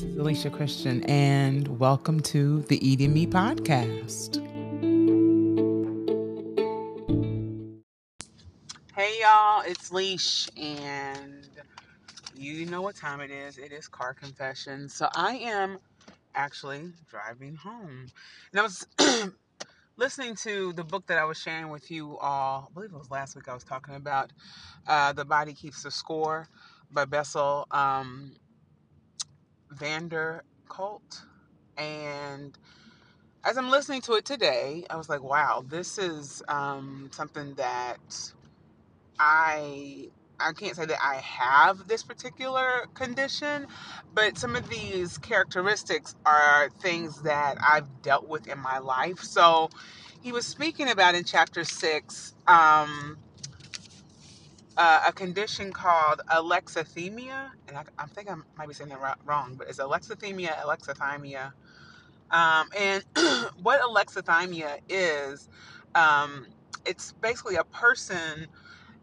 This is Alicia Christian, and welcome to the Eating Me podcast. Hey, y'all, it's Leesh, and you know what time it is. It is car confession. So I am actually driving home. And I was listening to the book that I was sharing with you all. I believe it was last week I was talking about uh, The Body Keeps the Score by Bessel. Um, Vander Cult. And as I'm listening to it today, I was like, wow, this is um, something that I I can't say that I have this particular condition, but some of these characteristics are things that I've dealt with in my life. So he was speaking about in chapter six. Um, uh, a condition called alexithymia, and I, I think I might be saying that wrong, but it's alexithymia, alexithymia. Um, and what alexithymia is, um, it's basically a person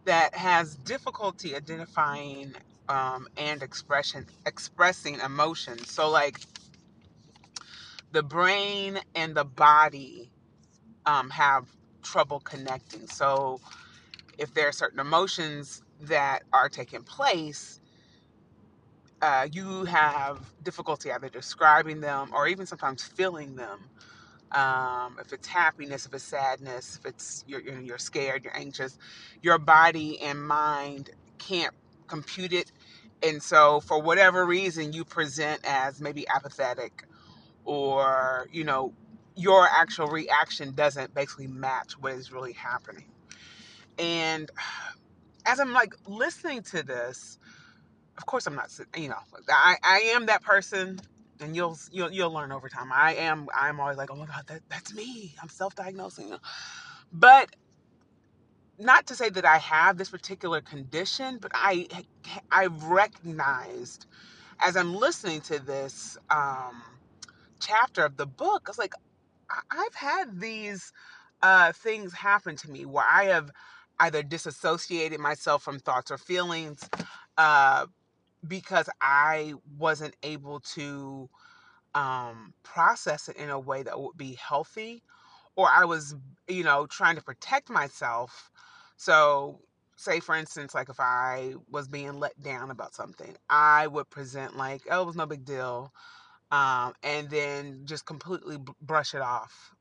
that has difficulty identifying um, and expression expressing emotions. So, like the brain and the body um, have trouble connecting. So, if there are certain emotions that are taking place, uh, you have difficulty either describing them or even sometimes feeling them. Um, if it's happiness, if it's sadness, if it's you're, you're scared, you're anxious, your body and mind can't compute it. And so, for whatever reason, you present as maybe apathetic or, you know, your actual reaction doesn't basically match what is really happening. And as I'm like listening to this, of course I'm not, you know, I, I am that person and you'll, you'll, you'll learn over time. I am, I'm always like, oh my God, that, that's me. I'm self-diagnosing. But not to say that I have this particular condition, but I, I've recognized as I'm listening to this um, chapter of the book, I was like, I've had these uh, things happen to me where I have either disassociated myself from thoughts or feelings uh, because I wasn't able to um, process it in a way that would be healthy, or I was, you know, trying to protect myself. So, say for instance, like if I was being let down about something, I would present like, oh, it was no big deal. Um, and then just completely brush it off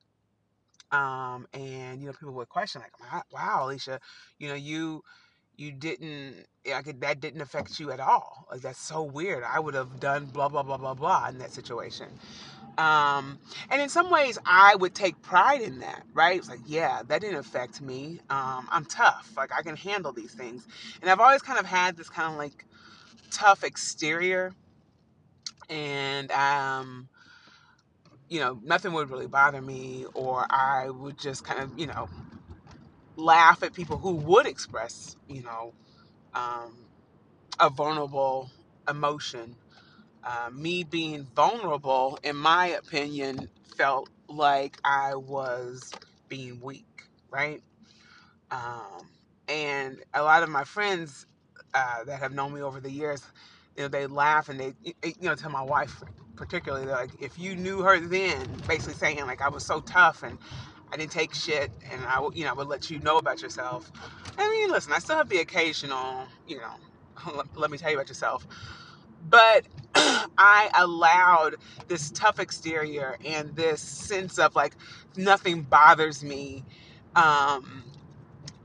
um, and you know, people would question like, "Wow, Alicia, you know, you you didn't like that didn't affect you at all. Like that's so weird. I would have done blah blah blah blah blah in that situation." Um, and in some ways, I would take pride in that, right? It's like, yeah, that didn't affect me. Um, I'm tough. Like I can handle these things. And I've always kind of had this kind of like tough exterior, and um you know, nothing would really bother me, or I would just kind of, you know, laugh at people who would express, you know, um, a vulnerable emotion. Uh, me being vulnerable, in my opinion, felt like I was being weak, right? Um, and a lot of my friends uh, that have known me over the years, you know, they laugh and they, you know, tell my wife, particularly like if you knew her then basically saying like i was so tough and i didn't take shit and i would you know would let you know about yourself. I mean listen i still have the occasional you know let me tell you about yourself. But i allowed this tough exterior and this sense of like nothing bothers me um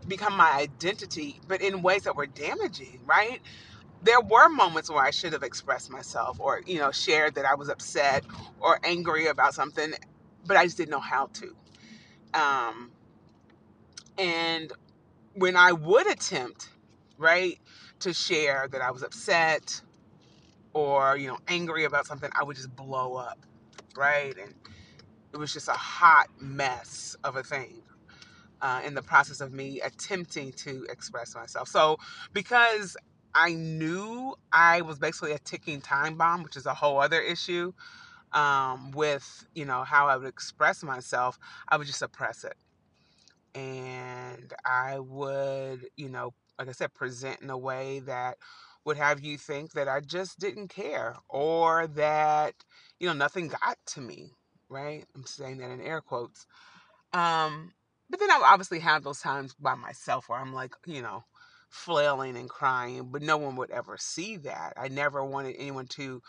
become my identity but in ways that were damaging right there were moments where I should have expressed myself or, you know, shared that I was upset or angry about something, but I just didn't know how to. Um, and when I would attempt, right, to share that I was upset or, you know, angry about something, I would just blow up, right? And it was just a hot mess of a thing. Uh, in the process of me attempting to express myself. So, because I knew I was basically a ticking time bomb, which is a whole other issue um, with, you know, how I would express myself. I would just suppress it. And I would, you know, like I said, present in a way that would have you think that I just didn't care or that, you know, nothing got to me, right? I'm saying that in air quotes. Um, but then I obviously have those times by myself where I'm like, you know, flailing and crying, but no one would ever see that. I never wanted anyone to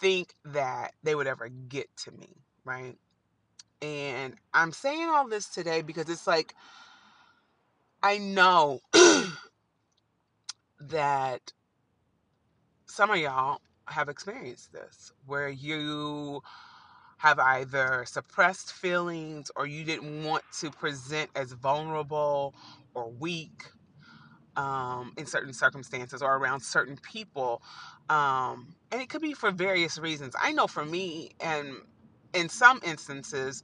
think that they would ever get to me, right? And I'm saying all this today because it's like, I know that some of y'all have experienced this where you have either suppressed feelings or you didn't want to present as vulnerable or weak um, in certain circumstances or around certain people. Um, and it could be for various reasons. I know for me, and in some instances,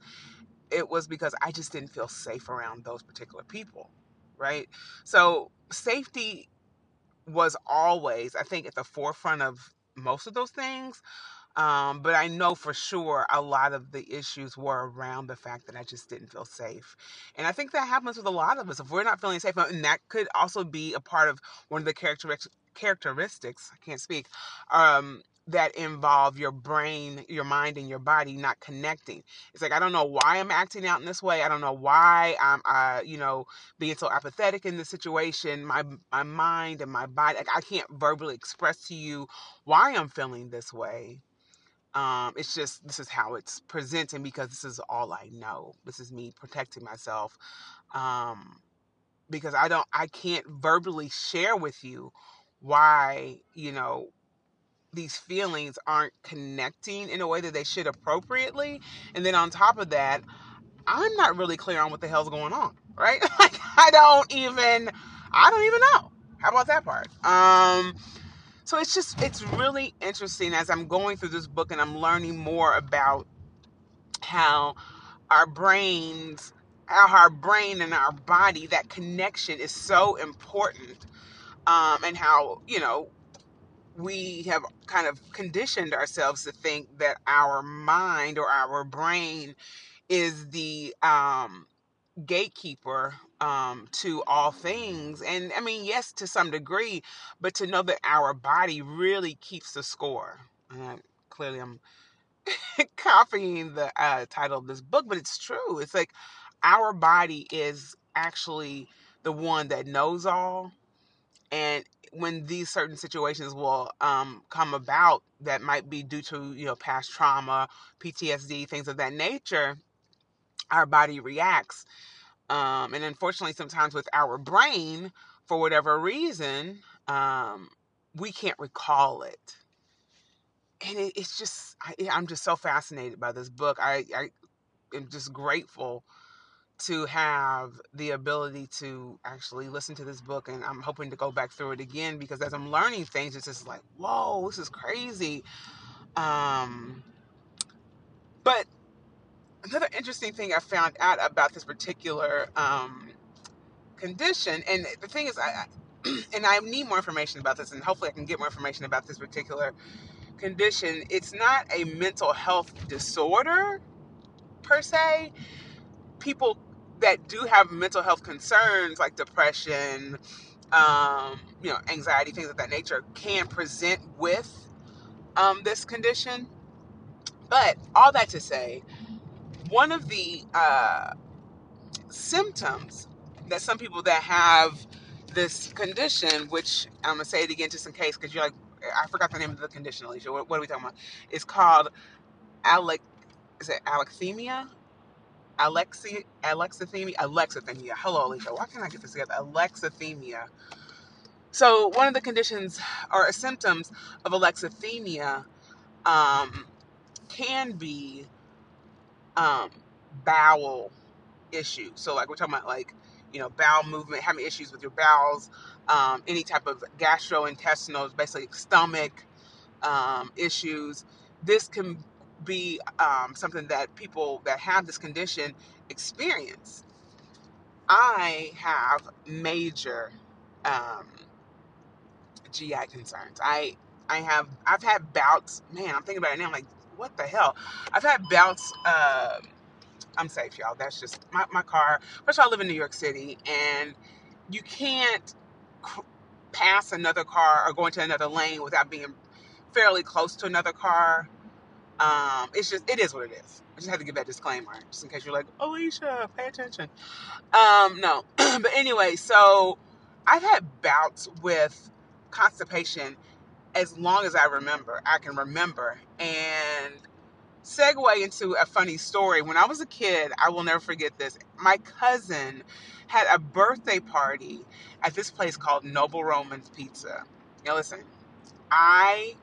it was because I just didn't feel safe around those particular people, right? So, safety was always, I think, at the forefront of most of those things. Um, but I know for sure a lot of the issues were around the fact that I just didn't feel safe. And I think that happens with a lot of us. If we're not feeling safe, and that could also be a part of one of the characteristics characteristics, I can't speak, um, that involve your brain, your mind, and your body not connecting. It's like I don't know why I'm acting out in this way. I don't know why I'm, uh, you know, being so apathetic in this situation. My my mind and my body, like I can't verbally express to you why I'm feeling this way. Um, it's just this is how it's presenting because this is all I know. This is me protecting myself. Um, because I don't, I can't verbally share with you why you know these feelings aren't connecting in a way that they should appropriately. And then on top of that, I'm not really clear on what the hell's going on, right? like I don't even I don't even know. How about that part? Um so it's just it's really interesting as I'm going through this book and I'm learning more about how our brains how our brain and our body that connection is so important um, and how you know we have kind of conditioned ourselves to think that our mind or our brain is the um, gatekeeper um, to all things. And I mean, yes, to some degree, but to know that our body really keeps the score. And clearly, I'm copying the uh, title of this book, but it's true. It's like our body is actually the one that knows all and when these certain situations will um, come about that might be due to you know past trauma ptsd things of that nature our body reacts um, and unfortunately sometimes with our brain for whatever reason um, we can't recall it. And it, it's just I, i'm just so fascinated by this book. I, I am just grateful to have the ability to actually listen to this book and I'm hoping to go back through it again because as I'm learning things it's just like whoa this is crazy. Um but another interesting thing I found out about this particular um condition and the thing is I and I need more information about this and hopefully I can get more information about this particular condition it's not a mental health disorder per se people that do have mental health concerns like depression, um, you know, anxiety, things of that nature, can present with um, this condition. But all that to say, one of the uh, symptoms that some people that have this condition, which I'm gonna say it again just in case, because you're like, I forgot the name of the condition, Alicia. What, what are we talking about? It's called alec, is it alexithymia? Alexi, alexithymia, alexithymia. Hello, Alicia. Why can't I get this together? Alexithymia. So one of the conditions or symptoms of alexithymia um, can be um, bowel issues. So like we're talking about like you know bowel movement, having issues with your bowels, um, any type of gastrointestinal, basically stomach um, issues. This can be um, something that people that have this condition experience. I have major um, GI concerns. I I have I've had bouts. Man, I'm thinking about it now. I'm like, what the hell? I've had bouts. Uh, I'm safe, y'all. That's just my, my car. First of all, I live in New York City, and you can't pass another car or go into another lane without being fairly close to another car. Um, it's just it is what it is. I just had to give that disclaimer just in case you're like, Alicia, pay attention. Um, no, but anyway, so I've had bouts with constipation as long as I remember. I can remember and segue into a funny story. When I was a kid, I will never forget this. My cousin had a birthday party at this place called Noble Roman's Pizza. Now, listen, I,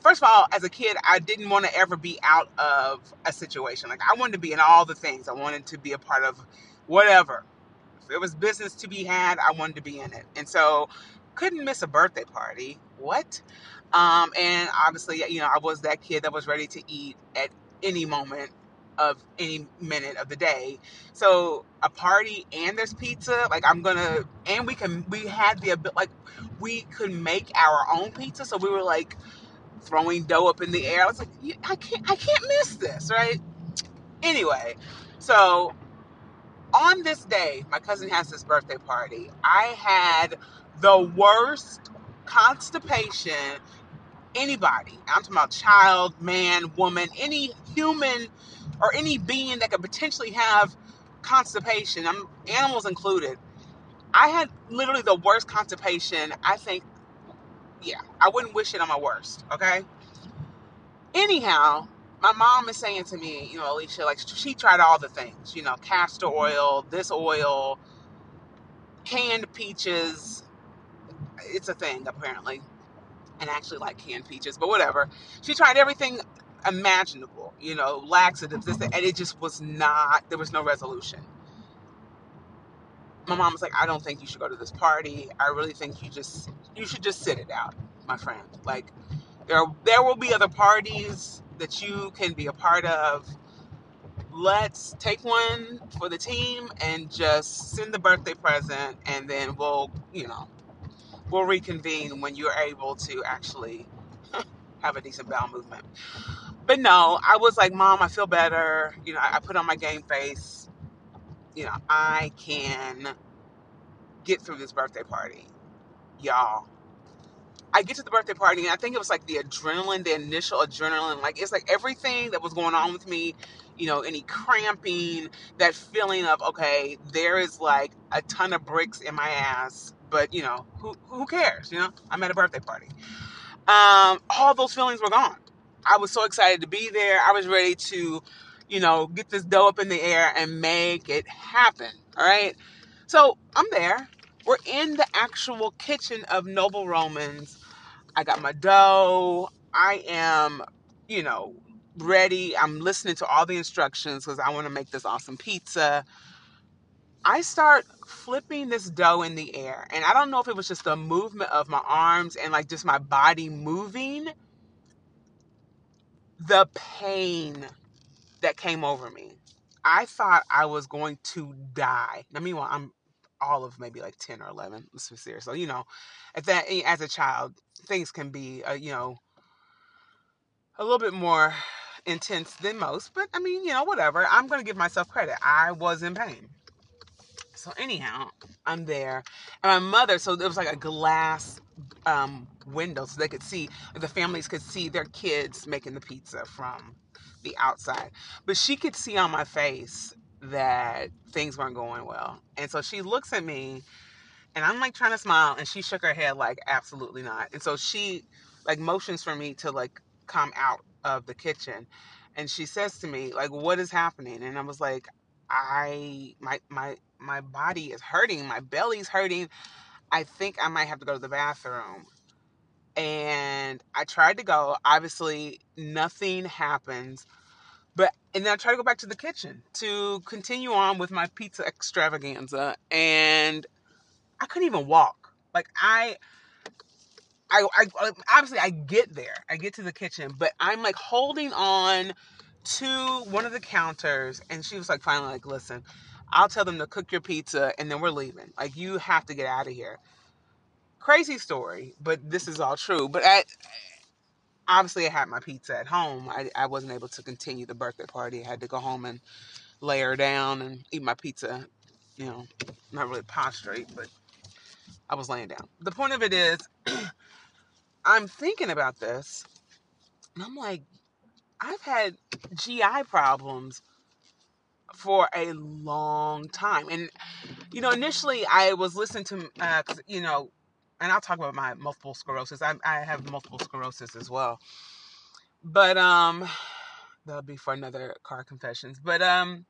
first of all, as a kid, I didn't want to ever be out of a situation. Like, I wanted to be in all the things, I wanted to be a part of whatever. If there was business to be had, I wanted to be in it. And so, couldn't miss a birthday party. What? Um, and obviously, you know, I was that kid that was ready to eat at any moment of any minute of the day. So a party and there's pizza, like I'm gonna, and we can, we had the ability, like we could make our own pizza. So we were like throwing dough up in the air. I was like, I can't, I can't miss this, right? Anyway, so on this day, my cousin has this birthday party. I had the worst constipation anybody. I'm talking about child, man, woman, any human or any being that could potentially have constipation. I'm animals included. I had literally the worst constipation. I think, yeah, I wouldn't wish it on my worst. Okay. Anyhow, my mom is saying to me, you know, Alicia, like she tried all the things, you know, castor oil, this oil, canned peaches. It's a thing apparently and actually like canned peaches, but whatever. She tried everything imaginable, you know, laxatives, this, and it just was not, there was no resolution. My mom was like, I don't think you should go to this party. I really think you just, you should just sit it out, my friend. Like, there, there will be other parties that you can be a part of. Let's take one for the team and just send the birthday present, and then we'll, you know, we'll reconvene when you're able to actually have a decent bowel movement. But no, I was like, Mom, I feel better. You know, I put on my game face. You know, I can get through this birthday party. Y'all. I get to the birthday party and I think it was like the adrenaline, the initial adrenaline. Like it's like everything that was going on with me, you know, any cramping, that feeling of, okay, there is like a ton of bricks in my ass but you know, who who cares? You know, I'm at a birthday party. Um, all those feelings were gone. I was so excited to be there. I was ready to, you know, get this dough up in the air and make it happen. All right. So I'm there. We're in the actual kitchen of Noble Roman's. I got my dough. I am, you know, ready. I'm listening to all the instructions because I want to make this awesome pizza. I start flipping this dough in the air. And I don't know if it was just the movement of my arms and like just my body moving, the pain that came over me. I thought I was going to die. Now, meanwhile, I'm all of maybe like 10 or 11. Let's be serious. So, you know, at that, as a child, things can be, uh, you know, a little bit more intense than most. But I mean, you know, whatever. I'm going to give myself credit. I was in pain. So anyhow, I'm there, and my mother. So there was like a glass um, window, so they could see the families could see their kids making the pizza from the outside. But she could see on my face that things weren't going well, and so she looks at me, and I'm like trying to smile, and she shook her head like absolutely not. And so she like motions for me to like come out of the kitchen, and she says to me like, "What is happening?" And I was like, I my my my body is hurting, my belly's hurting. I think I might have to go to the bathroom. And I tried to go. Obviously, nothing happens. But and then I tried to go back to the kitchen to continue on with my pizza extravaganza and I couldn't even walk. Like I I, I obviously I get there. I get to the kitchen, but I'm like holding on to one of the counters and she was like finally like listen i'll tell them to cook your pizza and then we're leaving. Like you have to get out of here. Crazy story but this is all true. But I, obviously i had my pizza at home. I, I wasn't able to continue the birthday party. I had to go home and lay her down and eat my pizza you know not really prostrate but I was laying down. The point of it is, I'm thinking about this, and I'm like, I've had GI problems for a long time. And, you know, initially I was listening to, uh, you know, and I'll talk about my multiple sclerosis. I, I have multiple sclerosis as well. But, um, that'll be for another car confessions. But, um,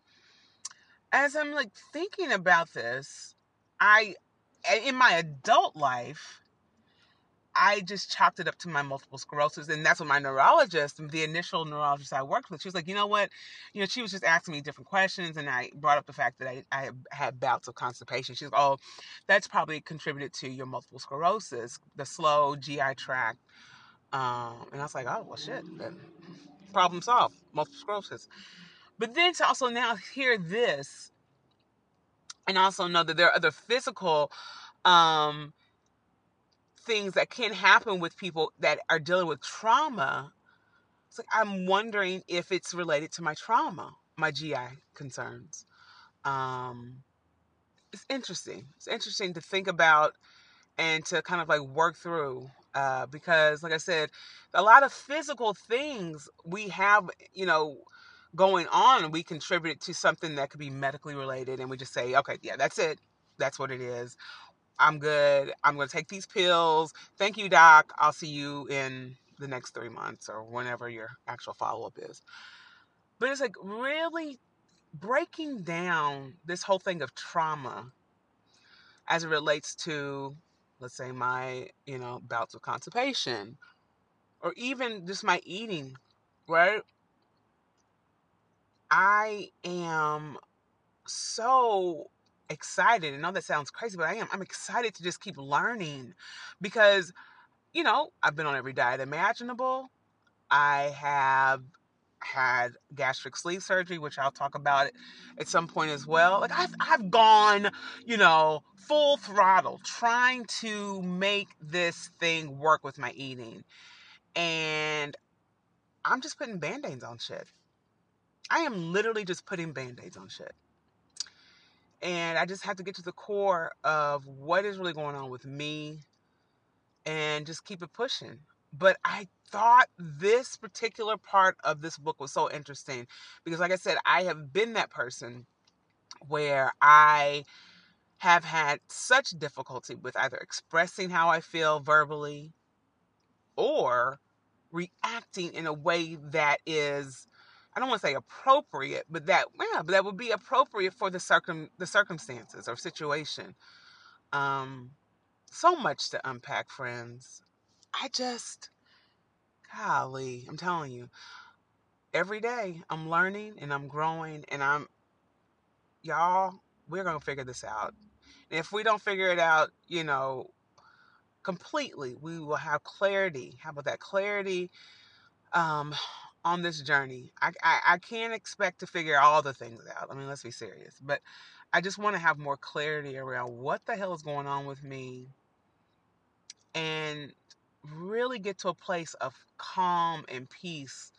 as I'm like thinking about this, I, in my adult life, I just chalked it up to my multiple sclerosis. And that's what my neurologist, the initial neurologist I worked with, she was like, you know what? You know, she was just asking me different questions. And I brought up the fact that I, I had bouts of constipation. She's like, oh, that's probably contributed to your multiple sclerosis, the slow GI tract. Um, and I was like, oh, well, shit. Problem solved, multiple sclerosis. But then to also now hear this and also know that there are other physical um, things that can happen with people that are dealing with trauma. It's like I'm wondering if it's related to my trauma, my GI concerns. Um, it's interesting. It's interesting to think about and to kind of like work through uh, because, like I said, a lot of physical things we have, you know, going on, we contribute to something that could be medically related, and we just say, okay, yeah, that's it. That's what it is. I'm good. I'm going to take these pills. Thank you, doc. I'll see you in the next three months or whenever your actual follow up is. But it's like really breaking down this whole thing of trauma as it relates to, let's say, my, you know, bouts of constipation or even just my eating, right? I am so excited. I know that sounds crazy, but I am. I'm excited to just keep learning because, you know, I've been on every diet imaginable. I have had gastric sleeve surgery, which I'll talk about at some point as well. Like I've I've gone, you know, full throttle trying to make this thing work with my eating. And I'm just putting band-aids on shit. I am literally just putting band-aids on shit. And I just have to get to the core of what is really going on with me and just keep it pushing. But I thought this particular part of this book was so interesting because, like I said, I have been that person where I have had such difficulty with either expressing how I feel verbally or reacting in a way that is I don't want to say appropriate, but that yeah, but that would be appropriate for the circum the circumstances or situation. Um, so much to unpack, friends. I just, golly, I'm telling you, every day I'm learning and I'm growing and I'm, y'all, we're gonna figure this out. And if we don't figure it out, you know, completely, we will have clarity. How about that clarity? Um, on this journey. I, I, I can't expect to figure all the things out. I mean, let's be serious. But I just want to have more clarity around what the hell is going on with me and really get to a place of calm and peace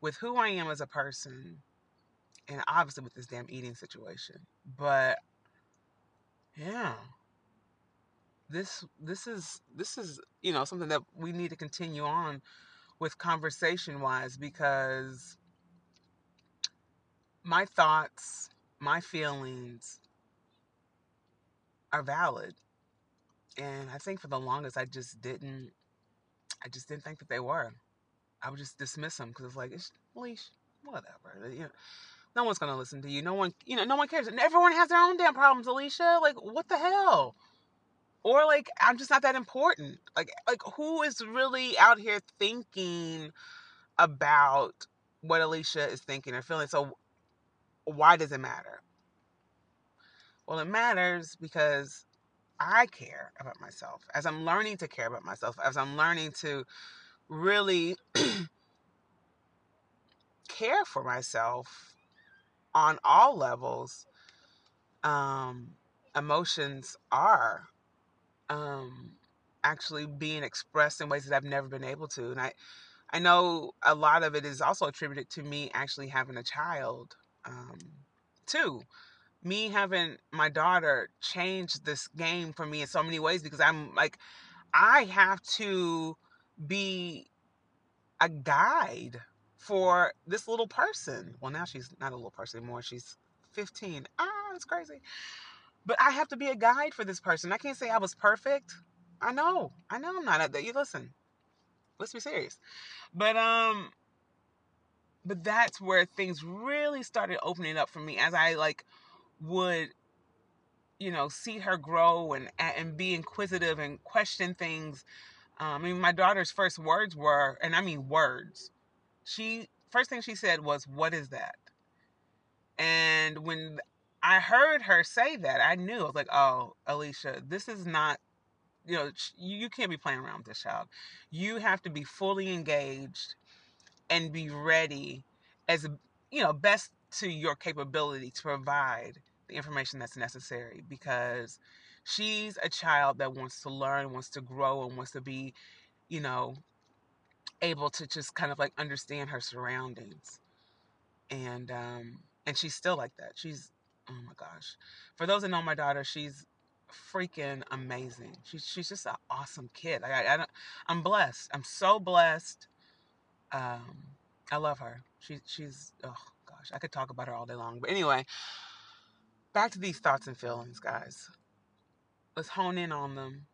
with who I am as a person and obviously with this damn eating situation. But yeah. This this is this is, you know, something that we need to continue on with conversation wise because my thoughts, my feelings are valid. And I think for the longest, I just didn't, I just didn't think that they were. I would just dismiss them because it's like, it's, Leesh, whatever. You know, no one's gonna listen to you. No one, you know, no one cares. And everyone has their own damn problems, Alicia. Like, what the hell? Or like I'm just not that important. Like like who is really out here thinking about what Alicia is thinking or feeling? So why does it matter? Well, it matters because I care about myself. As I'm learning to care about myself, as I'm learning to really care for myself on all levels, um, emotions are um, actually being expressed in ways that I've never been able to. And I, I know a lot of it is also attributed to me actually having a child, um, too, me having my daughter changed this game for me in so many ways because I'm like, I have to be a guide for this little person. Well, now she's not a little person anymore. She's 15. Ah, that's crazy. But I have to be a guide for this person. I can't say I was perfect. I know. I know I'm not. You listen. Let's be serious. But um but that's where things really started opening up for me as I like would you know see her grow and and be inquisitive and question things um, I mean my daughter's first words were and I mean words she first thing she said was what is that and when I heard her say that I knew I was like oh Alicia this is not you know you, can't be playing around with this child. You have to be fully engaged and be ready as you know best to your capability to provide the information that's necessary because she's a child that wants to learn wants to grow and wants to be you know able to just kind of like understand her surroundings. And um and she's still like that. She's oh my gosh. For those that know my daughter she's freaking amazing. She's she's just an awesome kid. I, I don't i'm blessed. I'm so blessed. Um i love her. She she's oh gosh i could talk about her all day long. But anyway back to these thoughts and feelings guys. Let's hone in on them.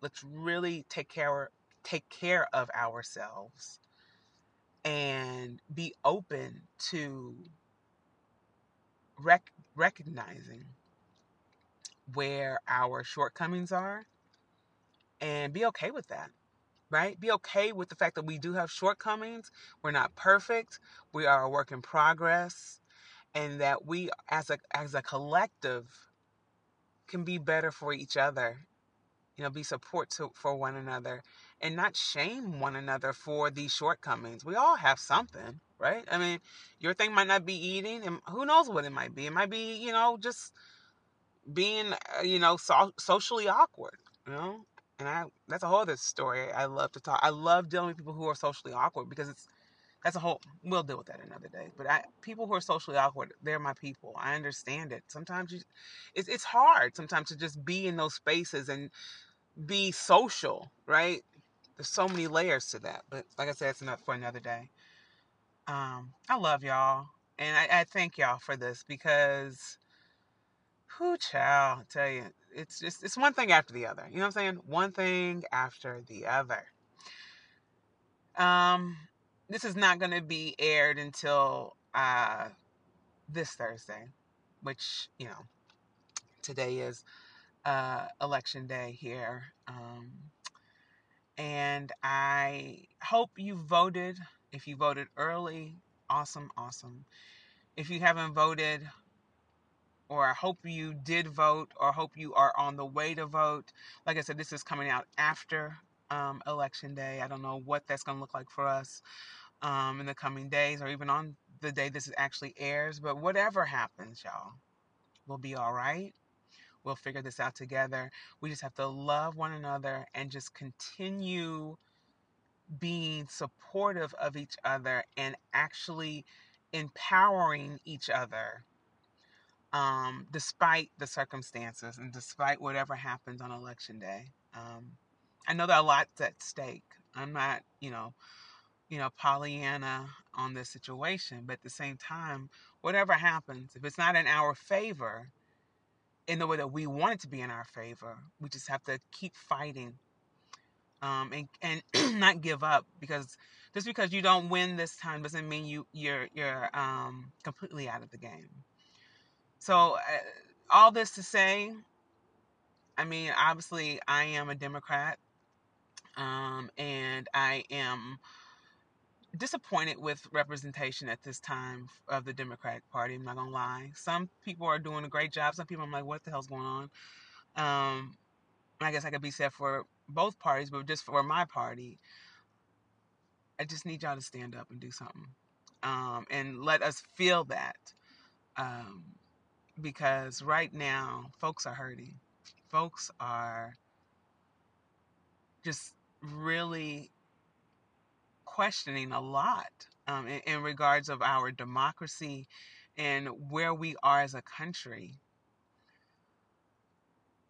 Let's really take care take care of ourselves and be open to rec- recognizing where our shortcomings are and be okay with that right? Be okay with the fact that we do have shortcomings we're not perfect we are a work in progress and that we as a as a collective can be better for each other you know be support to, for one another and not shame one another for these shortcomings. We all have something right? I mean your thing might not be eating and who knows what it might be. It might be you know just being uh, you know so- socially awkward you know? And i that's a whole other story i love to talk i love dealing with people who are socially awkward because it's that's a whole we'll deal with that another day. But i people who are socially awkward they're my people. I understand it. Sometimes you it's, it's hard sometimes to just be in those spaces and be social right? There's so many layers to that. But like i said it's enough for another day um i love y'all and i, I thank y'all for this because who child tell you it's just it's one thing after the other you know what i'm saying? One thing after the other. Um this is not to be aired until uh this thursday which you know today is uh election day here um and i hope you voted if you voted early awesome awesome if you haven't voted or I hope you did vote, or hope you are on the way to vote. Like I said, this is coming out after um, election day. I don't know what that's going to look like for us um, in the coming days, or even on the day this actually airs. But whatever happens, y'all, we'll be all right. We'll figure this out together. We just have to love one another and just continue being supportive of each other and actually empowering each other um, despite the circumstances and despite whatever happens on election day. Um, I know there are lots at stake. I'm not, you know, you know, Pollyanna on this situation, but at the same time, whatever happens, if it's not in our favor, in the way that we want it to be in our favor, we just have to keep fighting um, and and not give up because just because you don't win this time doesn't mean you you're you're um, completely out of the game. So, uh, all this to say, I mean, obviously, I am a Democrat, um, and I am disappointed with representation at this time of the Democratic Party. I'm not gonna lie. Some people are doing a great job. Some people, I'm like, what the hell's going on? Um, I guess I could be said for both parties, but just for my party, I just need y'all to stand up and do something, um, and let us feel that. Um, because right now folks are hurting. Folks are just really questioning a lot um, in, in, regards of our democracy, and where we are as a country.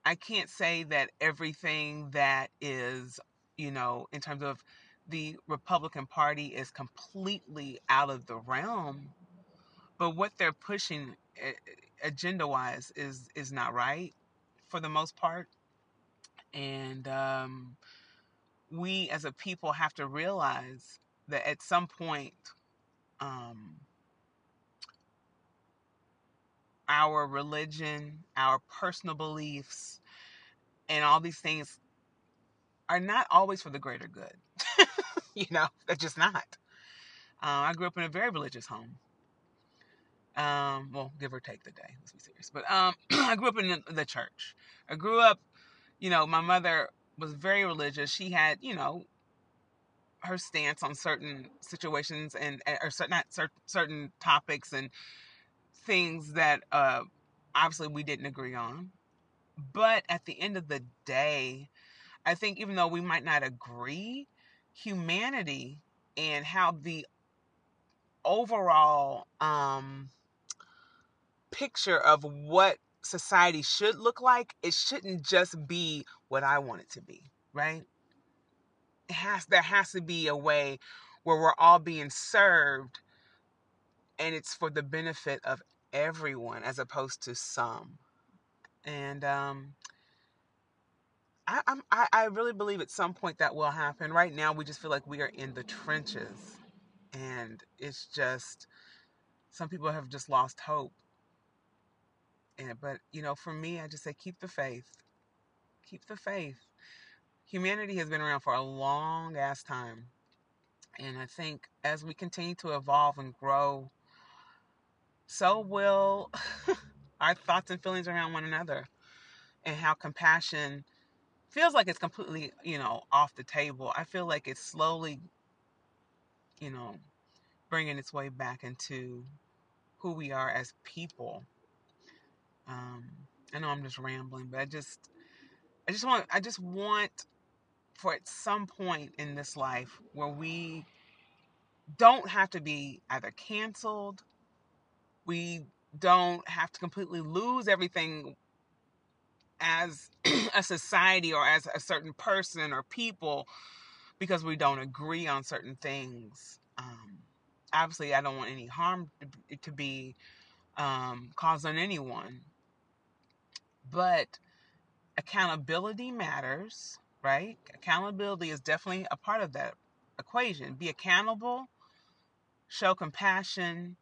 I can't say that everything that is, you know, in terms of the Republican Party is completely out of the realm, but what they're pushing eh, agenda wise is is not right for the most part. And um, we as a people have to realize that at some point, um, our religion, our personal beliefs, and all these things are not always for the greater good. you know, they're just not. Uh, I grew up in a very religious home. Um, well, give or take the day. Let's be serious. But um, I grew up in the, church. I grew up, you know, my mother was very religious. She had, you know, her stance on certain situations and or certain certain topics and things that uh, obviously we didn't agree on. But at the end of the day, I think even though we might not agree, humanity and how the overall um, picture of what society should look like, it shouldn't just be what I want it to be, right? It has there has to be a way where we're all being served and it's for the benefit of everyone as opposed to some. And um I, I'm, I, I really believe at some point that will happen. Right now, we just feel like we are in the trenches, and it's just some people have just lost hope. And but you know, for me, I just say keep the faith, keep the faith. Humanity has been around for a long ass time, and I think as we continue to evolve and grow, so will our thoughts and feelings around one another, and how compassion feels like it's completely, you know, off the table. I feel like it's slowly, you know, bringing its way back into who we are as people. Um, I know I'm just rambling, but I just, I just want, I just want for at some point in this life where we don't have to be either canceled, we don't have to completely lose everything as a society or as a certain person or people because we don't agree on certain things. Um, obviously, I don't want any harm to, be um, caused on anyone, but accountability matters, right? Accountability is definitely a part of that equation. Be accountable, show compassion,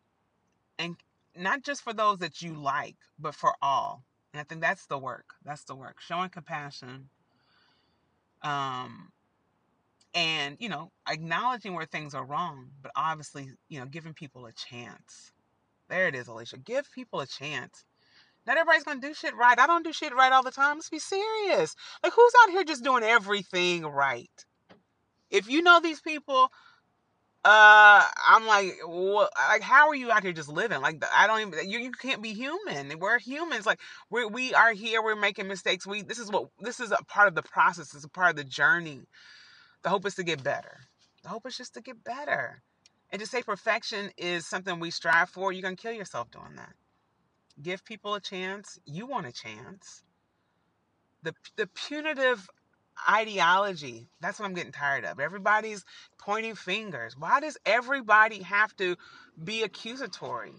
and not just for those that you like, but for all. And I think that's the work. That's the work. Showing compassion. Um and, you know, acknowledging where things are wrong, but obviously, you know, giving people a chance. There it is, Alicia. Give people a chance. Not everybody's gonna do shit right. I don't do shit right all the time. Let's be serious. Like who's out here just doing everything right? If you know these people, uh i'm like what like how are you out here just living? Like i don't even you, you can't be human. We're humans. Like we we are here. We're making mistakes. We this is what this is a part of the process. It's a part of the journey. The hope is to get better. The hope is just to get better. And to say perfection is something we strive for you're gonna kill yourself doing that. Give people a chance. You want a chance. The the punitive ideology. That's what I'm getting tired of. Everybody's pointing fingers. Why does everybody have to be accusatory?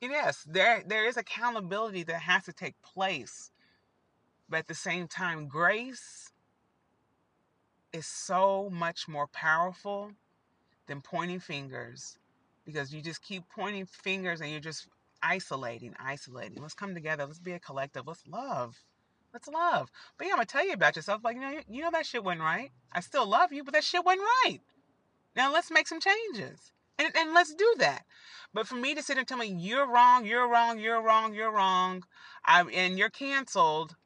Yes, there there is accountability that has to take place. But at the same time, grace is so much more powerful than pointing fingers because you just keep pointing fingers and you're just isolating, isolating. Let's come together. Let's be a collective. Let's love. Let's love. But yeah, I'm gonna tell you about yourself. Like, you know, you know that shit went right. I still love you, but that shit went right. Now let's make some changes. And, and let's do that. But for me to sit and tell me you're wrong, you're wrong, you're wrong, you're wrong, I, and you're canceled,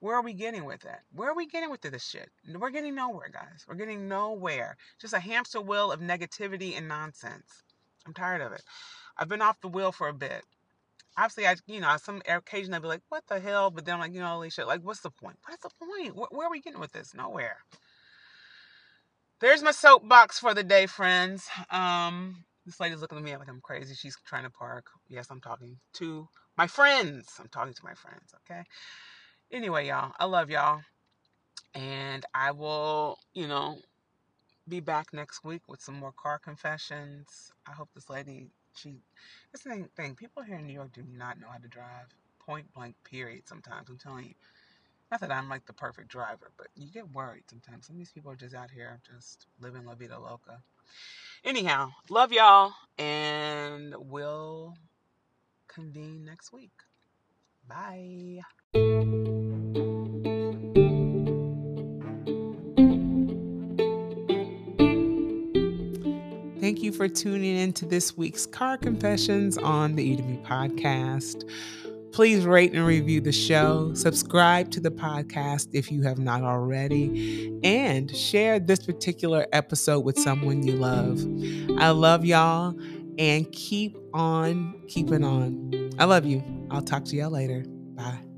where are we getting with that? Where are we getting with this shit? We're getting nowhere, guys. We're getting nowhere. Just a hamster wheel of negativity and nonsense. I'm tired of it. I've been off the wheel for a bit obviously, I, you know, some occasion I'd be like, what the hell? But then I'm like, you know, Alicia, like, what's the point? What's the point? Where, where are we getting with this? Nowhere. There's my soapbox for the day, friends. Um, This lady's looking at me like I'm crazy. She's trying to park. Yes, I'm talking to my friends. I'm talking to my friends, okay? Anyway, y'all, I love y'all. And I will, you know, be back next week with some more car confessions. I hope this lady, she, this thing, thing, people here in New York do not know how to drive. Point blank, period, sometimes. I'm telling you. Not that I'm like the perfect driver, but you get worried sometimes. Some of these people are just out here just living la vida loca. Anyhow, love y'all, and we'll convene next week. Bye. Thank you for tuning in to this week's Car Confessions on the E Me podcast. Please rate and review the show, subscribe to the podcast if you have not already, and share this particular episode with someone you love. I love y'all and keep on keeping on. I love you. I'll talk to y'all later. Bye.